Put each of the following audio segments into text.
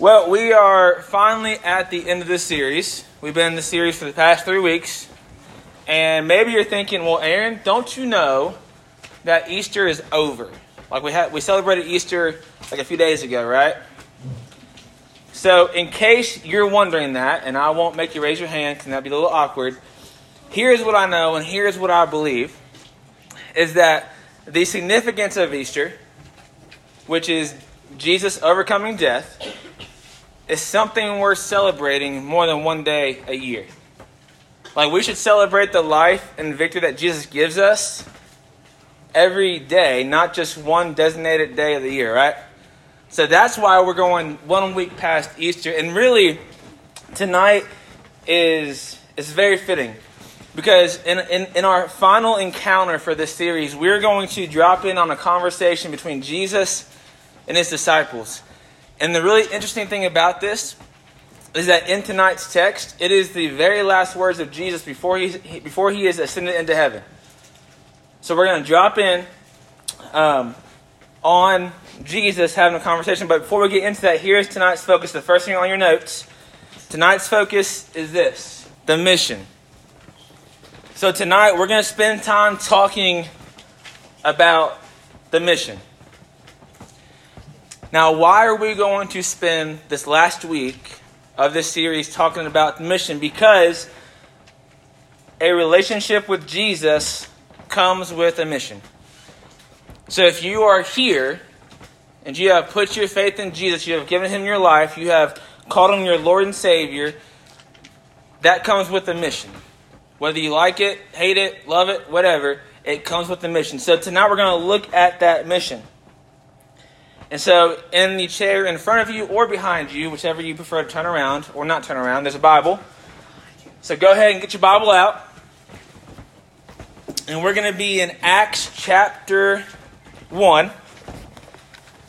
Well, we are finally at the end of this series. We've been in the series for the past three weeks. And maybe you're thinking, well, Aaron, don't you know that Easter is over? Like we had we celebrated Easter like a few days ago, right? So in case you're wondering that, and I won't make you raise your hand because that'd be a little awkward, here's what I know and here's what I believe is that the significance of Easter, which is Jesus overcoming death, is something worth celebrating more than one day a year. Like, we should celebrate the life and victory that Jesus gives us every day, not just one designated day of the year, right? So that's why we're going one week past Easter. And really, tonight is, is very fitting. Because in, in, in our final encounter for this series, we're going to drop in on a conversation between Jesus and his disciples. And the really interesting thing about this is that in tonight's text, it is the very last words of Jesus before he, before he is ascended into heaven. So we're going to drop in um, on Jesus having a conversation. But before we get into that, here's tonight's focus. The first thing on your notes. Tonight's focus is this the mission. So tonight we're going to spend time talking about the mission. Now, why are we going to spend this last week of this series talking about the mission? Because a relationship with Jesus comes with a mission. So if you are here and you have put your faith in Jesus, you have given him your life, you have called him your Lord and Savior, that comes with a mission. Whether you like it, hate it, love it, whatever, it comes with a mission. So tonight we're going to look at that mission. And so, in the chair in front of you or behind you, whichever you prefer to turn around or not turn around, there's a Bible. So, go ahead and get your Bible out. And we're going to be in Acts chapter 1.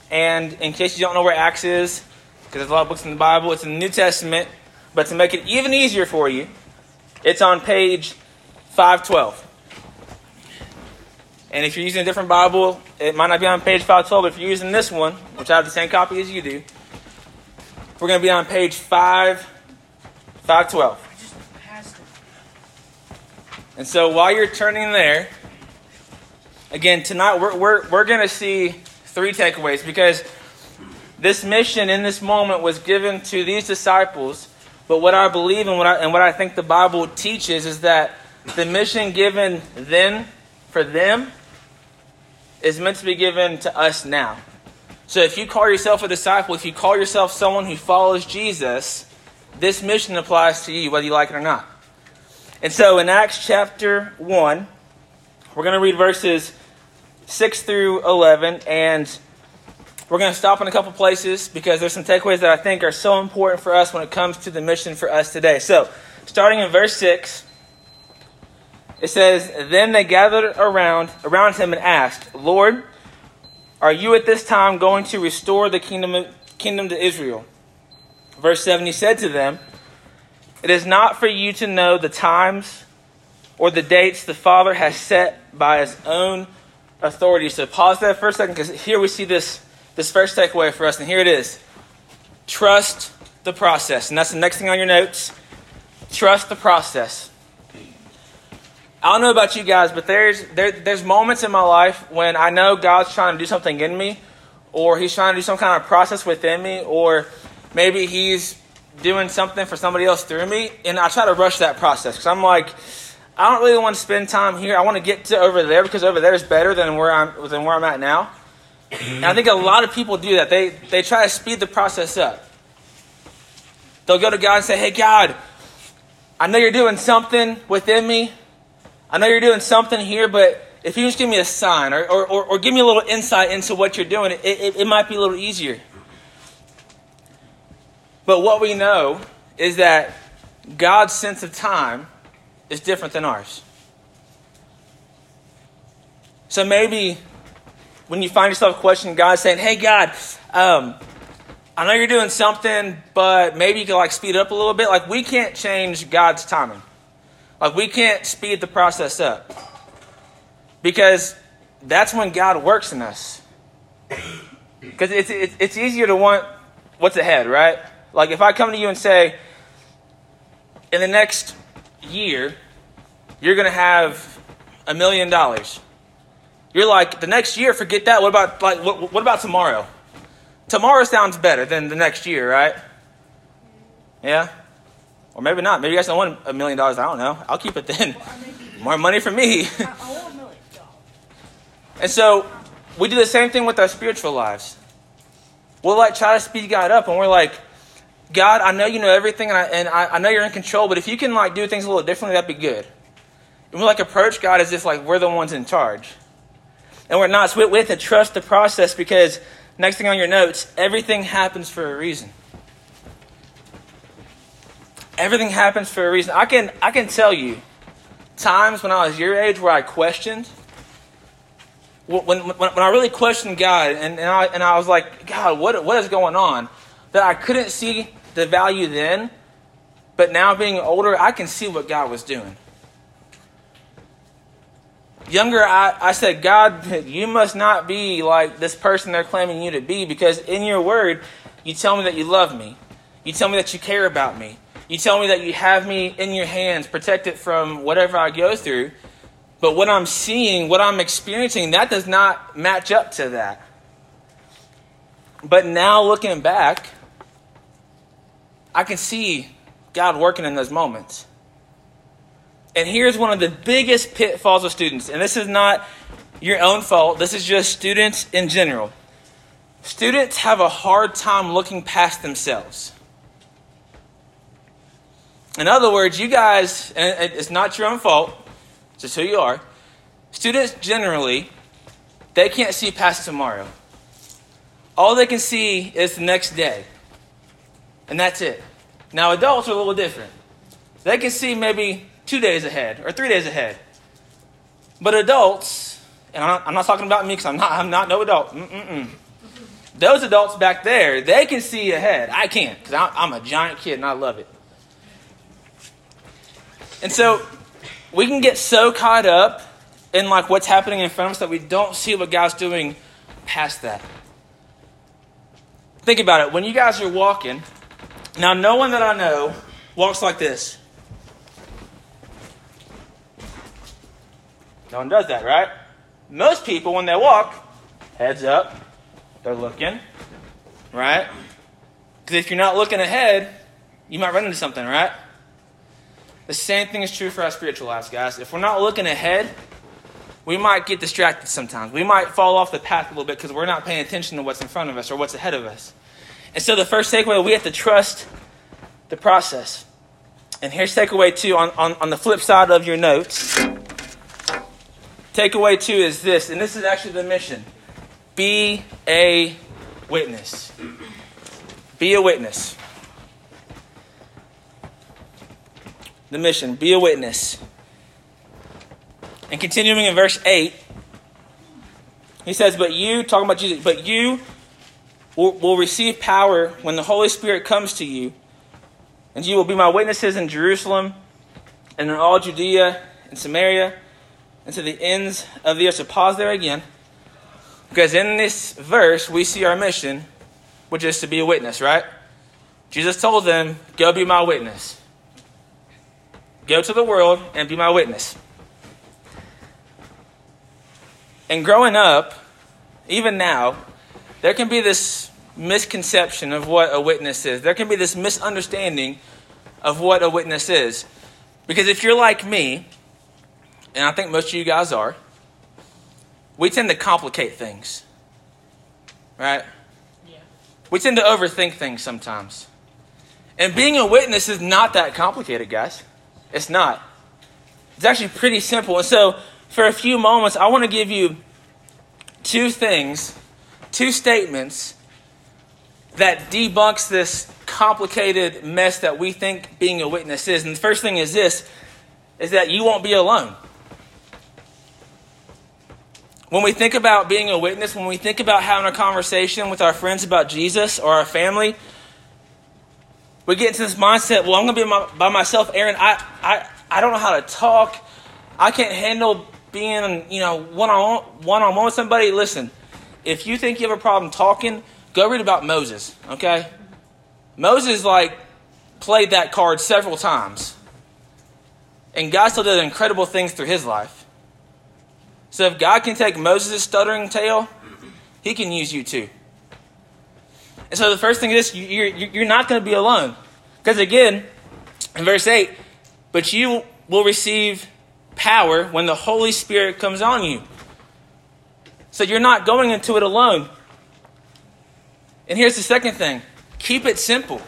And in case you don't know where Acts is, because there's a lot of books in the Bible, it's in the New Testament. But to make it even easier for you, it's on page 512. And if you're using a different Bible, it might not be on page 512, but if you're using this one, which I have the same copy as you do, we're going to be on page 5, 512. And so while you're turning there, again, tonight we're, we're, we're going to see three takeaways because this mission in this moment was given to these disciples. But what I believe and what I, and what I think the Bible teaches is that the mission given then for them is meant to be given to us now. So if you call yourself a disciple, if you call yourself someone who follows Jesus, this mission applies to you, whether you like it or not. And so in Acts chapter 1, we're going to read verses 6 through 11, and we're going to stop in a couple places because there's some takeaways that I think are so important for us when it comes to the mission for us today. So, starting in verse 6, it says, Then they gathered around, around him and asked, Lord, are you at this time going to restore the kingdom, kingdom to Israel? Verse 7 He said to them, It is not for you to know the times or the dates the Father has set by his own authority. So pause that for a second because here we see this, this first takeaway for us, and here it is. Trust the process. And that's the next thing on your notes. Trust the process. I don't know about you guys, but there's there, there's moments in my life when I know God's trying to do something in me, or He's trying to do some kind of process within me, or maybe He's doing something for somebody else through me, and I try to rush that process because I'm like, I don't really want to spend time here. I want to get to over there because over there is better than where I'm than where I'm at now. And I think a lot of people do that. They they try to speed the process up. They'll go to God and say, "Hey God, I know you're doing something within me." I know you're doing something here, but if you just give me a sign or, or, or, or give me a little insight into what you're doing, it, it, it might be a little easier. But what we know is that God's sense of time is different than ours. So maybe when you find yourself questioning God, saying, "Hey God, um, I know you're doing something, but maybe you can like speed it up a little bit." Like we can't change God's timing. Like, we can't speed the process up because that's when God works in us. Because it's, it's, it's easier to want what's ahead, right? Like if I come to you and say, in the next year, you're going to have a million dollars. You're like, the next year, forget that. What about like what, what about tomorrow? Tomorrow sounds better than the next year, right? Yeah? Or maybe not. Maybe you guys don't want a million dollars. I don't know. I'll keep it then. More money for me. and so we do the same thing with our spiritual lives. We'll like try to speed God up, and we're like, God, I know you know everything, and I, and I, I know you're in control. But if you can like do things a little differently, that'd be good. And we like approach God as if like we're the ones in charge, and we're not. So we have to trust the process because next thing on your notes, everything happens for a reason. Everything happens for a reason. I can I can tell you times when I was your age where I questioned. When, when, when I really questioned God and, and, I, and I was like, God, what, what is going on? That I couldn't see the value then, but now being older, I can see what God was doing. Younger, I, I said, God, you must not be like this person they're claiming you to be because in your word, you tell me that you love me. You tell me that you care about me. You tell me that you have me in your hands, protected from whatever I go through. But what I'm seeing, what I'm experiencing, that does not match up to that. But now looking back, I can see God working in those moments. And here's one of the biggest pitfalls of students. And this is not your own fault, this is just students in general. Students have a hard time looking past themselves. In other words, you guys, and it's not your own fault, it's just who you are. Students generally, they can't see past tomorrow. All they can see is the next day. And that's it. Now, adults are a little different. They can see maybe two days ahead or three days ahead. But adults, and I'm not, talking about me because I'm not, I'm not no adult. Mm-mm-mm. Those adults back there, they can see ahead. I can't because I'm a giant kid and I love it. And so we can get so caught up in like what's happening in front of us that we don't see what God's doing past that. Think about it. When you guys are walking, now no one that I know walks like this. No one does that, right? Most people, when they walk, heads up, they're looking, right? Because if you're not looking ahead, you might run into something, right? The same thing is true for our spiritual lives, guys. If we're not looking ahead, we might get distracted sometimes. We might fall off the path a little bit because we're not paying attention to what's in front of us or what's ahead of us. And so the first takeaway, we have to trust the process. And here's takeaway two on, on, on the flip side of your notes. Takeaway two is this, and this is actually the mission be a witness. Be a witness. The mission be a witness. And continuing in verse 8, he says, But you, talking about Jesus, but you will, will receive power when the Holy Spirit comes to you, and you will be my witnesses in Jerusalem and in all Judea and Samaria and to the ends of the earth. So pause there again. Because in this verse, we see our mission, which is to be a witness, right? Jesus told them, Go be my witness. Go to the world and be my witness. And growing up, even now, there can be this misconception of what a witness is. There can be this misunderstanding of what a witness is. Because if you're like me, and I think most of you guys are, we tend to complicate things. Right? Yeah. We tend to overthink things sometimes. And being a witness is not that complicated, guys. It's not. It's actually pretty simple. And so, for a few moments, I want to give you two things, two statements that debunks this complicated mess that we think being a witness is. And the first thing is this is that you won't be alone. When we think about being a witness, when we think about having a conversation with our friends about Jesus or our family, we get into this mindset, well, I'm going to be my, by myself, Aaron. I, I, I don't know how to talk. I can't handle being, you know, one-on, one-on-one with somebody. Listen, if you think you have a problem talking, go read about Moses, okay? Moses, like, played that card several times. And God still did incredible things through his life. So if God can take Moses' stuttering tale, he can use you too. And so the first thing is you're, you're not going to be alone. Because again, in verse 8, but you will receive power when the Holy Spirit comes on you. So you're not going into it alone. And here's the second thing keep it simple.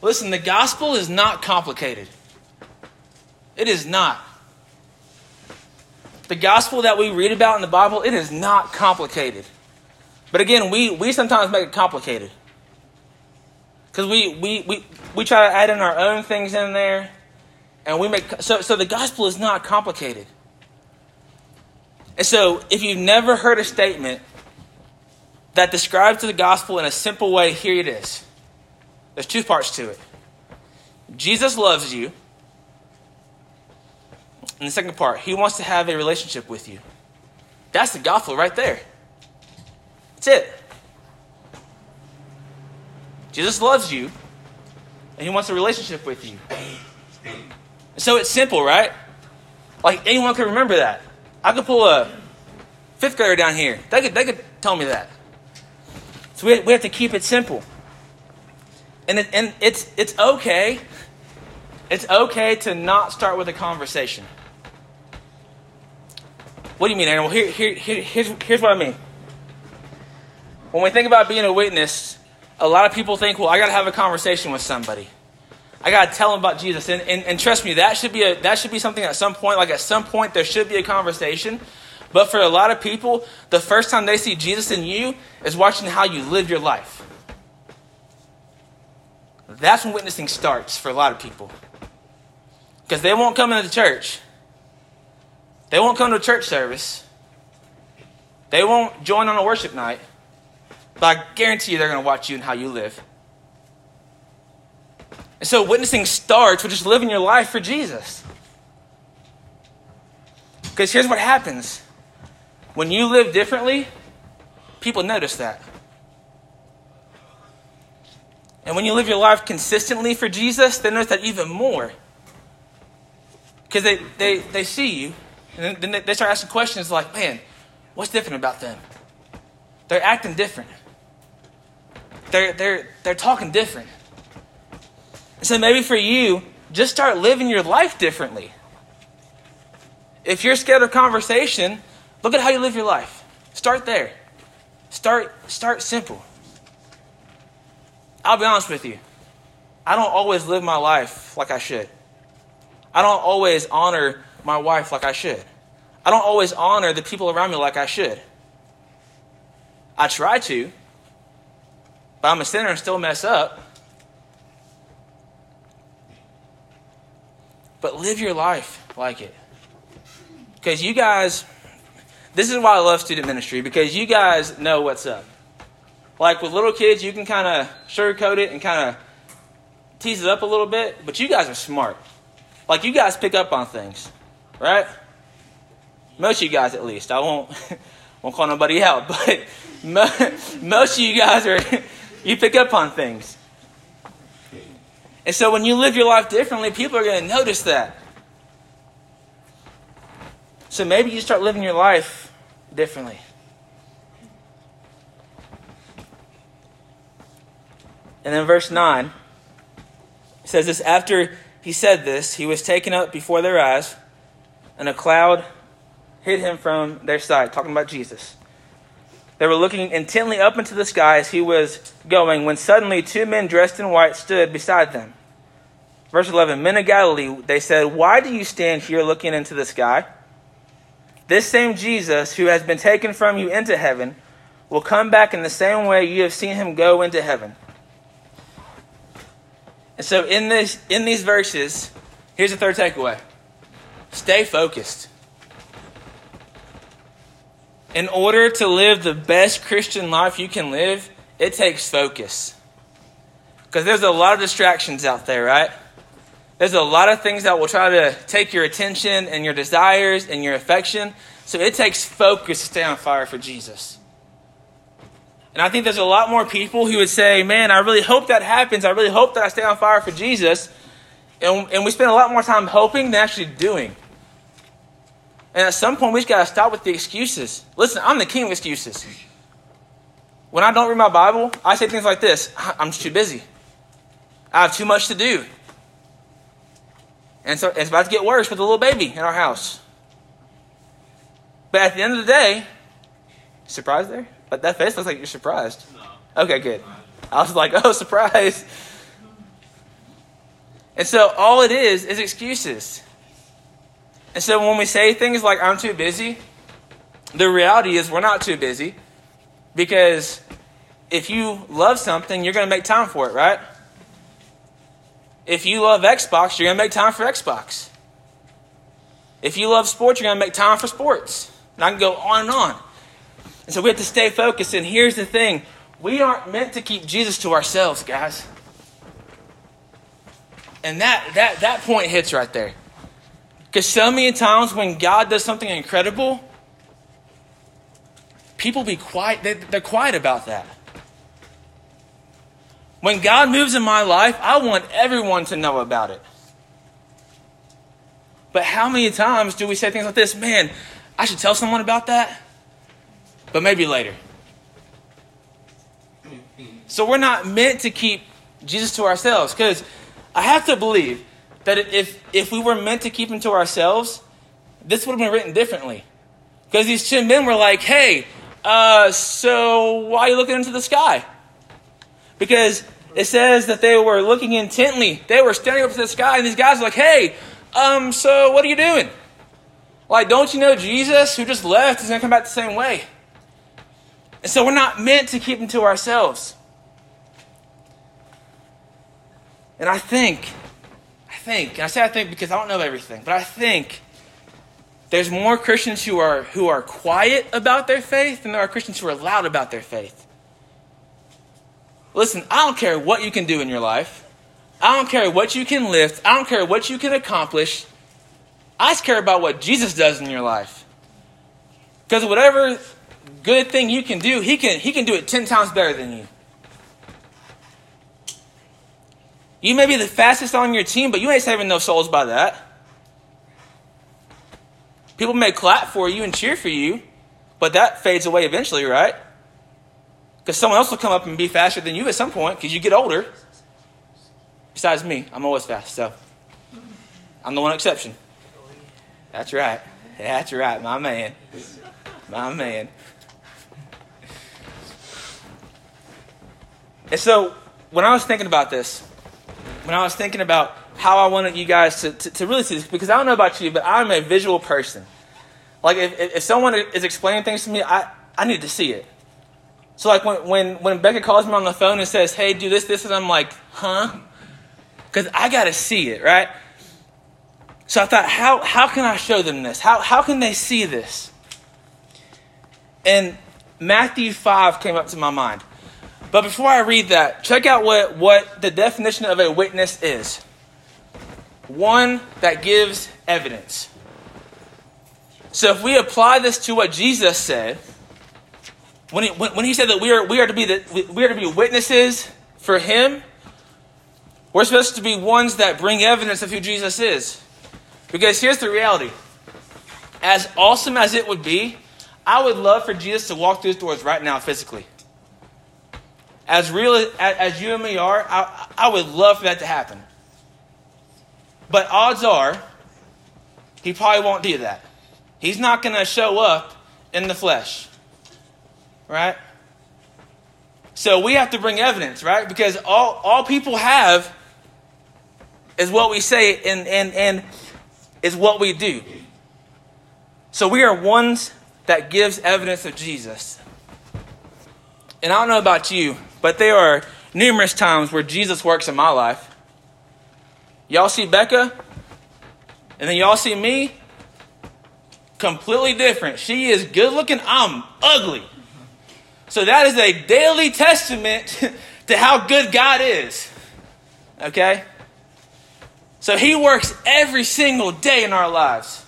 Listen, the gospel is not complicated. It is not. The gospel that we read about in the Bible, it is not complicated. But again, we, we sometimes make it complicated. Because we, we, we, we try to add in our own things in there. And we make so so the gospel is not complicated. And so if you've never heard a statement that describes the gospel in a simple way, here it is. There's two parts to it. Jesus loves you. And the second part, he wants to have a relationship with you. That's the gospel right there. That's it. Jesus loves you, and he wants a relationship with you. So it's simple, right? Like anyone can remember that. I could pull a fifth grader down here. They could, they could tell me that. So we, we have to keep it simple. And, it, and it's, it's okay. It's okay to not start with a conversation. What do you mean, Aaron? Well, here, here, here, here's, here's what I mean. When we think about being a witness, a lot of people think, well, I got to have a conversation with somebody. I got to tell them about Jesus. And, and, and trust me, that should, be a, that should be something at some point. Like at some point, there should be a conversation. But for a lot of people, the first time they see Jesus in you is watching how you live your life. That's when witnessing starts for a lot of people. Because they won't come into the church. They won't come to a church service. They won't join on a worship night. But I guarantee you they're going to watch you and how you live. And so witnessing starts with just living your life for Jesus. Because here's what happens when you live differently, people notice that. And when you live your life consistently for Jesus, they notice that even more. Because they, they, they see you, and then they start asking questions like, man, what's different about them? They're acting different. They're, they're, they're talking different. So maybe for you, just start living your life differently. If you're scared of conversation, look at how you live your life. Start there. Start start simple. I'll be honest with you. I don't always live my life like I should. I don't always honor my wife like I should. I don't always honor the people around me like I should. I try to, but I'm a sinner and still mess up. But live your life like it. Because you guys, this is why I love student ministry, because you guys know what's up. Like with little kids, you can kind of sugarcoat it and kind of tease it up a little bit, but you guys are smart. Like you guys pick up on things, right? Most of you guys, at least. I won't won't call nobody out, but most of you guys are you pick up on things. And so when you live your life differently, people are going to notice that. So maybe you start living your life differently. And then verse 9 says this after he said this, he was taken up before their eyes, and a cloud hid him from their sight, talking about Jesus. They were looking intently up into the sky as he was going, when suddenly two men dressed in white stood beside them. Verse 11 Men of Galilee, they said, Why do you stand here looking into the sky? This same Jesus who has been taken from you into heaven will come back in the same way you have seen him go into heaven. And so in this in these verses, here's the third takeaway. Stay focused. In order to live the best Christian life you can live, it takes focus. Because there's a lot of distractions out there, right? There's a lot of things that will try to take your attention and your desires and your affection. So it takes focus to stay on fire for Jesus. And I think there's a lot more people who would say, man, I really hope that happens. I really hope that I stay on fire for Jesus. And, and we spend a lot more time hoping than actually doing. And at some point, we just got to stop with the excuses. Listen, I'm the king of excuses. When I don't read my Bible, I say things like this I'm too busy. I have too much to do. And so it's about to get worse with a little baby in our house. But at the end of the day, surprised there? But that face looks like you're surprised. No. Okay, good. I was like, oh, surprise. And so all it is is excuses. And so when we say things like, I'm too busy, the reality is we're not too busy because if you love something, you're going to make time for it, right? If you love Xbox, you're going to make time for Xbox. If you love sports, you're going to make time for sports. And I can go on and on. And so we have to stay focused. And here's the thing we aren't meant to keep Jesus to ourselves, guys. And that, that, that point hits right there. Because so many times when God does something incredible, people be quiet. They, they're quiet about that. When God moves in my life, I want everyone to know about it. But how many times do we say things like this? Man, I should tell someone about that, but maybe later. So we're not meant to keep Jesus to ourselves because I have to believe that if, if we were meant to keep them to ourselves, this would have been written differently. Because these two men were like, hey, uh, so why are you looking into the sky? Because it says that they were looking intently. They were staring up to the sky, and these guys were like, hey, um, so what are you doing? Like, don't you know Jesus, who just left, is going to come back the same way? And so we're not meant to keep them to ourselves. And I think, think, and I say I think because I don't know everything, but I think there's more Christians who are, who are quiet about their faith than there are Christians who are loud about their faith. Listen, I don't care what you can do in your life. I don't care what you can lift. I don't care what you can accomplish. I just care about what Jesus does in your life. Because whatever good thing you can do, he can, he can do it 10 times better than you. You may be the fastest on your team, but you ain't saving no souls by that. People may clap for you and cheer for you, but that fades away eventually, right? Because someone else will come up and be faster than you at some point because you get older. Besides me, I'm always fast, so I'm the one exception. That's right. That's right, my man. My man. And so, when I was thinking about this, when I was thinking about how I wanted you guys to, to, to, really see this, because I don't know about you, but I'm a visual person. Like, if, if someone is explaining things to me, I, I need to see it. So, like, when, when, when Becca calls me on the phone and says, hey, do this, this, and I'm like, huh? Because I got to see it, right? So I thought, how, how can I show them this? How, how can they see this? And Matthew 5 came up to my mind. But before I read that, check out what, what the definition of a witness is one that gives evidence. So if we apply this to what Jesus said, when he, when, when he said that we are, we, are to be the, we are to be witnesses for him, we're supposed to be ones that bring evidence of who Jesus is. Because here's the reality as awesome as it would be, I would love for Jesus to walk through his doors right now physically as real as, as you and me are, I, I would love for that to happen. But odds are, he probably won't do that. He's not going to show up in the flesh. Right? So we have to bring evidence, right? Because all, all people have is what we say and, and, and is what we do. So we are ones that gives evidence of Jesus. And I don't know about you, but there are numerous times where Jesus works in my life. Y'all see Becca? And then y'all see me? Completely different. She is good looking, I'm ugly. So that is a daily testament to how good God is. Okay? So he works every single day in our lives.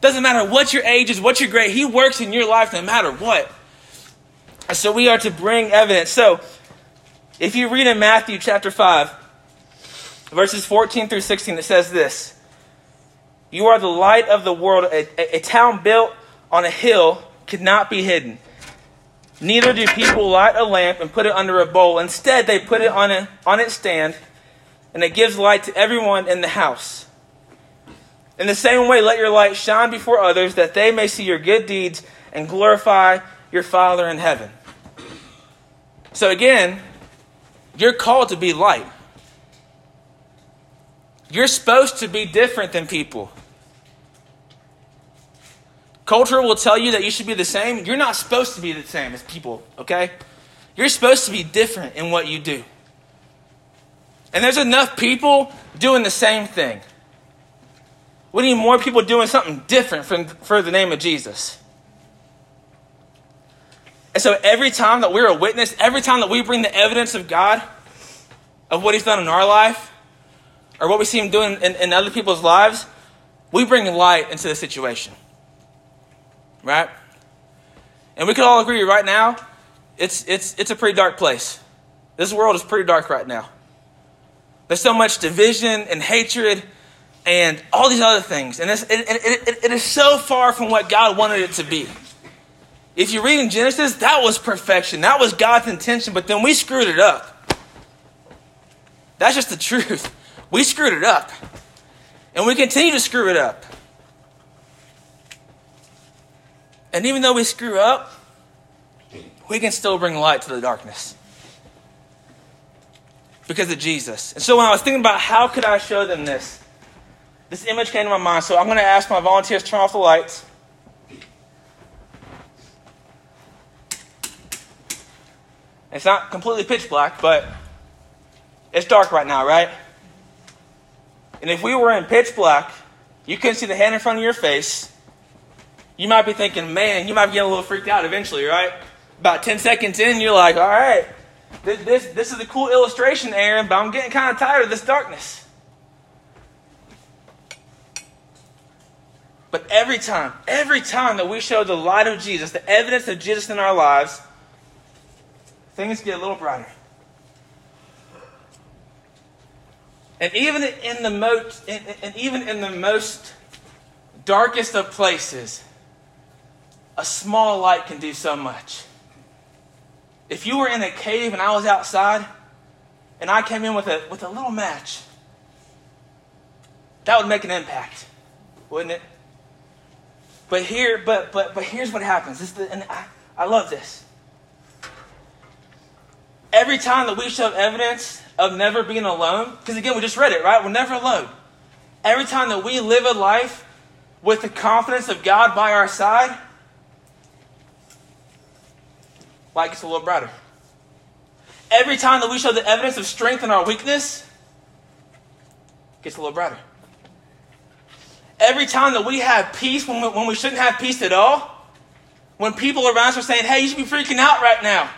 Doesn't matter what your age is, what your grade, he works in your life no matter what. So we are to bring evidence. So if you read in Matthew chapter 5, verses 14 through 16, it says this You are the light of the world. A, a, town built on a hill could not be hidden. Neither do people light a lamp and put it under a bowl. Instead, they put it on, a, on its stand, and it gives light to everyone in the house. In the same way, let your light shine before others, that they may see your good deeds and glorify your Father in heaven. So, again, you're called to be light. You're supposed to be different than people. Culture will tell you that you should be the same. You're not supposed to be the same as people, okay? You're supposed to be different in what you do. And there's enough people doing the same thing. We need more people doing something different for, for the name of Jesus. And so every time that we're a witness, every time that we bring the evidence of God, of what He's done in our life, or what we see Him doing in, in other people's lives, we bring light into the situation. Right? And we can all agree right now, it's, it's, it's a pretty dark place. This world is pretty dark right now. There's so much division and hatred and all these other things. And it, it, it, it is so far from what God wanted it to be. If you read in Genesis, that was perfection. That was God's intention, but then we screwed it up. That's just the truth. We screwed it up. And we continue to screw it up. And even though we screw up, we can still bring light to the darkness because of Jesus. And so when I was thinking about how could I show them this, this image came to my mind. So I'm going to ask my volunteers to turn off the lights. It's not completely pitch black, but it's dark right now, right? And if we were in pitch black, you couldn't see the hand in front of your face. You might be thinking, man, you might be getting a little freaked out eventually, right? About 10 seconds in, you're like, all right, this, this, this is a cool illustration, Aaron, but I'm getting kind of tired of this darkness. But every time, every time that we show the light of Jesus, the evidence of Jesus in our lives, things get a little brighter. And even in the most, and even in the most darkest of places, a small light can do so much. If you were in a cave and I was outside, and I came in with a with a little match, that would make an impact, wouldn't it? But here, but but but here's what happens. This the, and I, I love this. Every time that we show evidence of never being alone, because again, we just read it, right? We're never alone. Every time that we live a life with the confidence of God by our side, light gets a little brighter. Every time that we show the evidence of strength in our weakness, gets a little brighter. Every time that we have peace when we, when we shouldn't have peace at all, when people around us are saying, hey, you should be freaking out right now.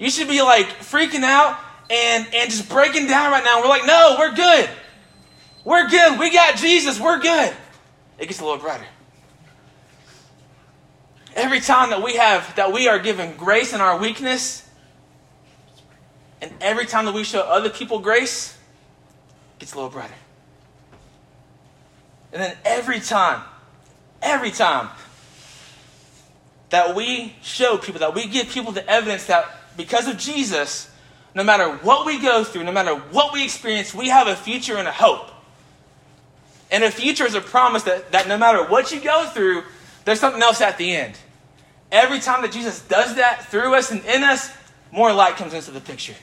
You should be like freaking out and, and just breaking down right now. we're like, no, we're good. We're good. We got Jesus. We're good. It gets a little brighter. Every time that we have that we are given grace in our weakness, and every time that we show other people grace, it gets a little brighter. And then every time, every time that we show people, that we give people the evidence that because of Jesus, no matter what we go through, no matter what we experience, we have a future and a hope. And a future is a promise that, that no matter what you go through, there's something else at the end. Every time that Jesus does that through us and in us, more light comes into the picture.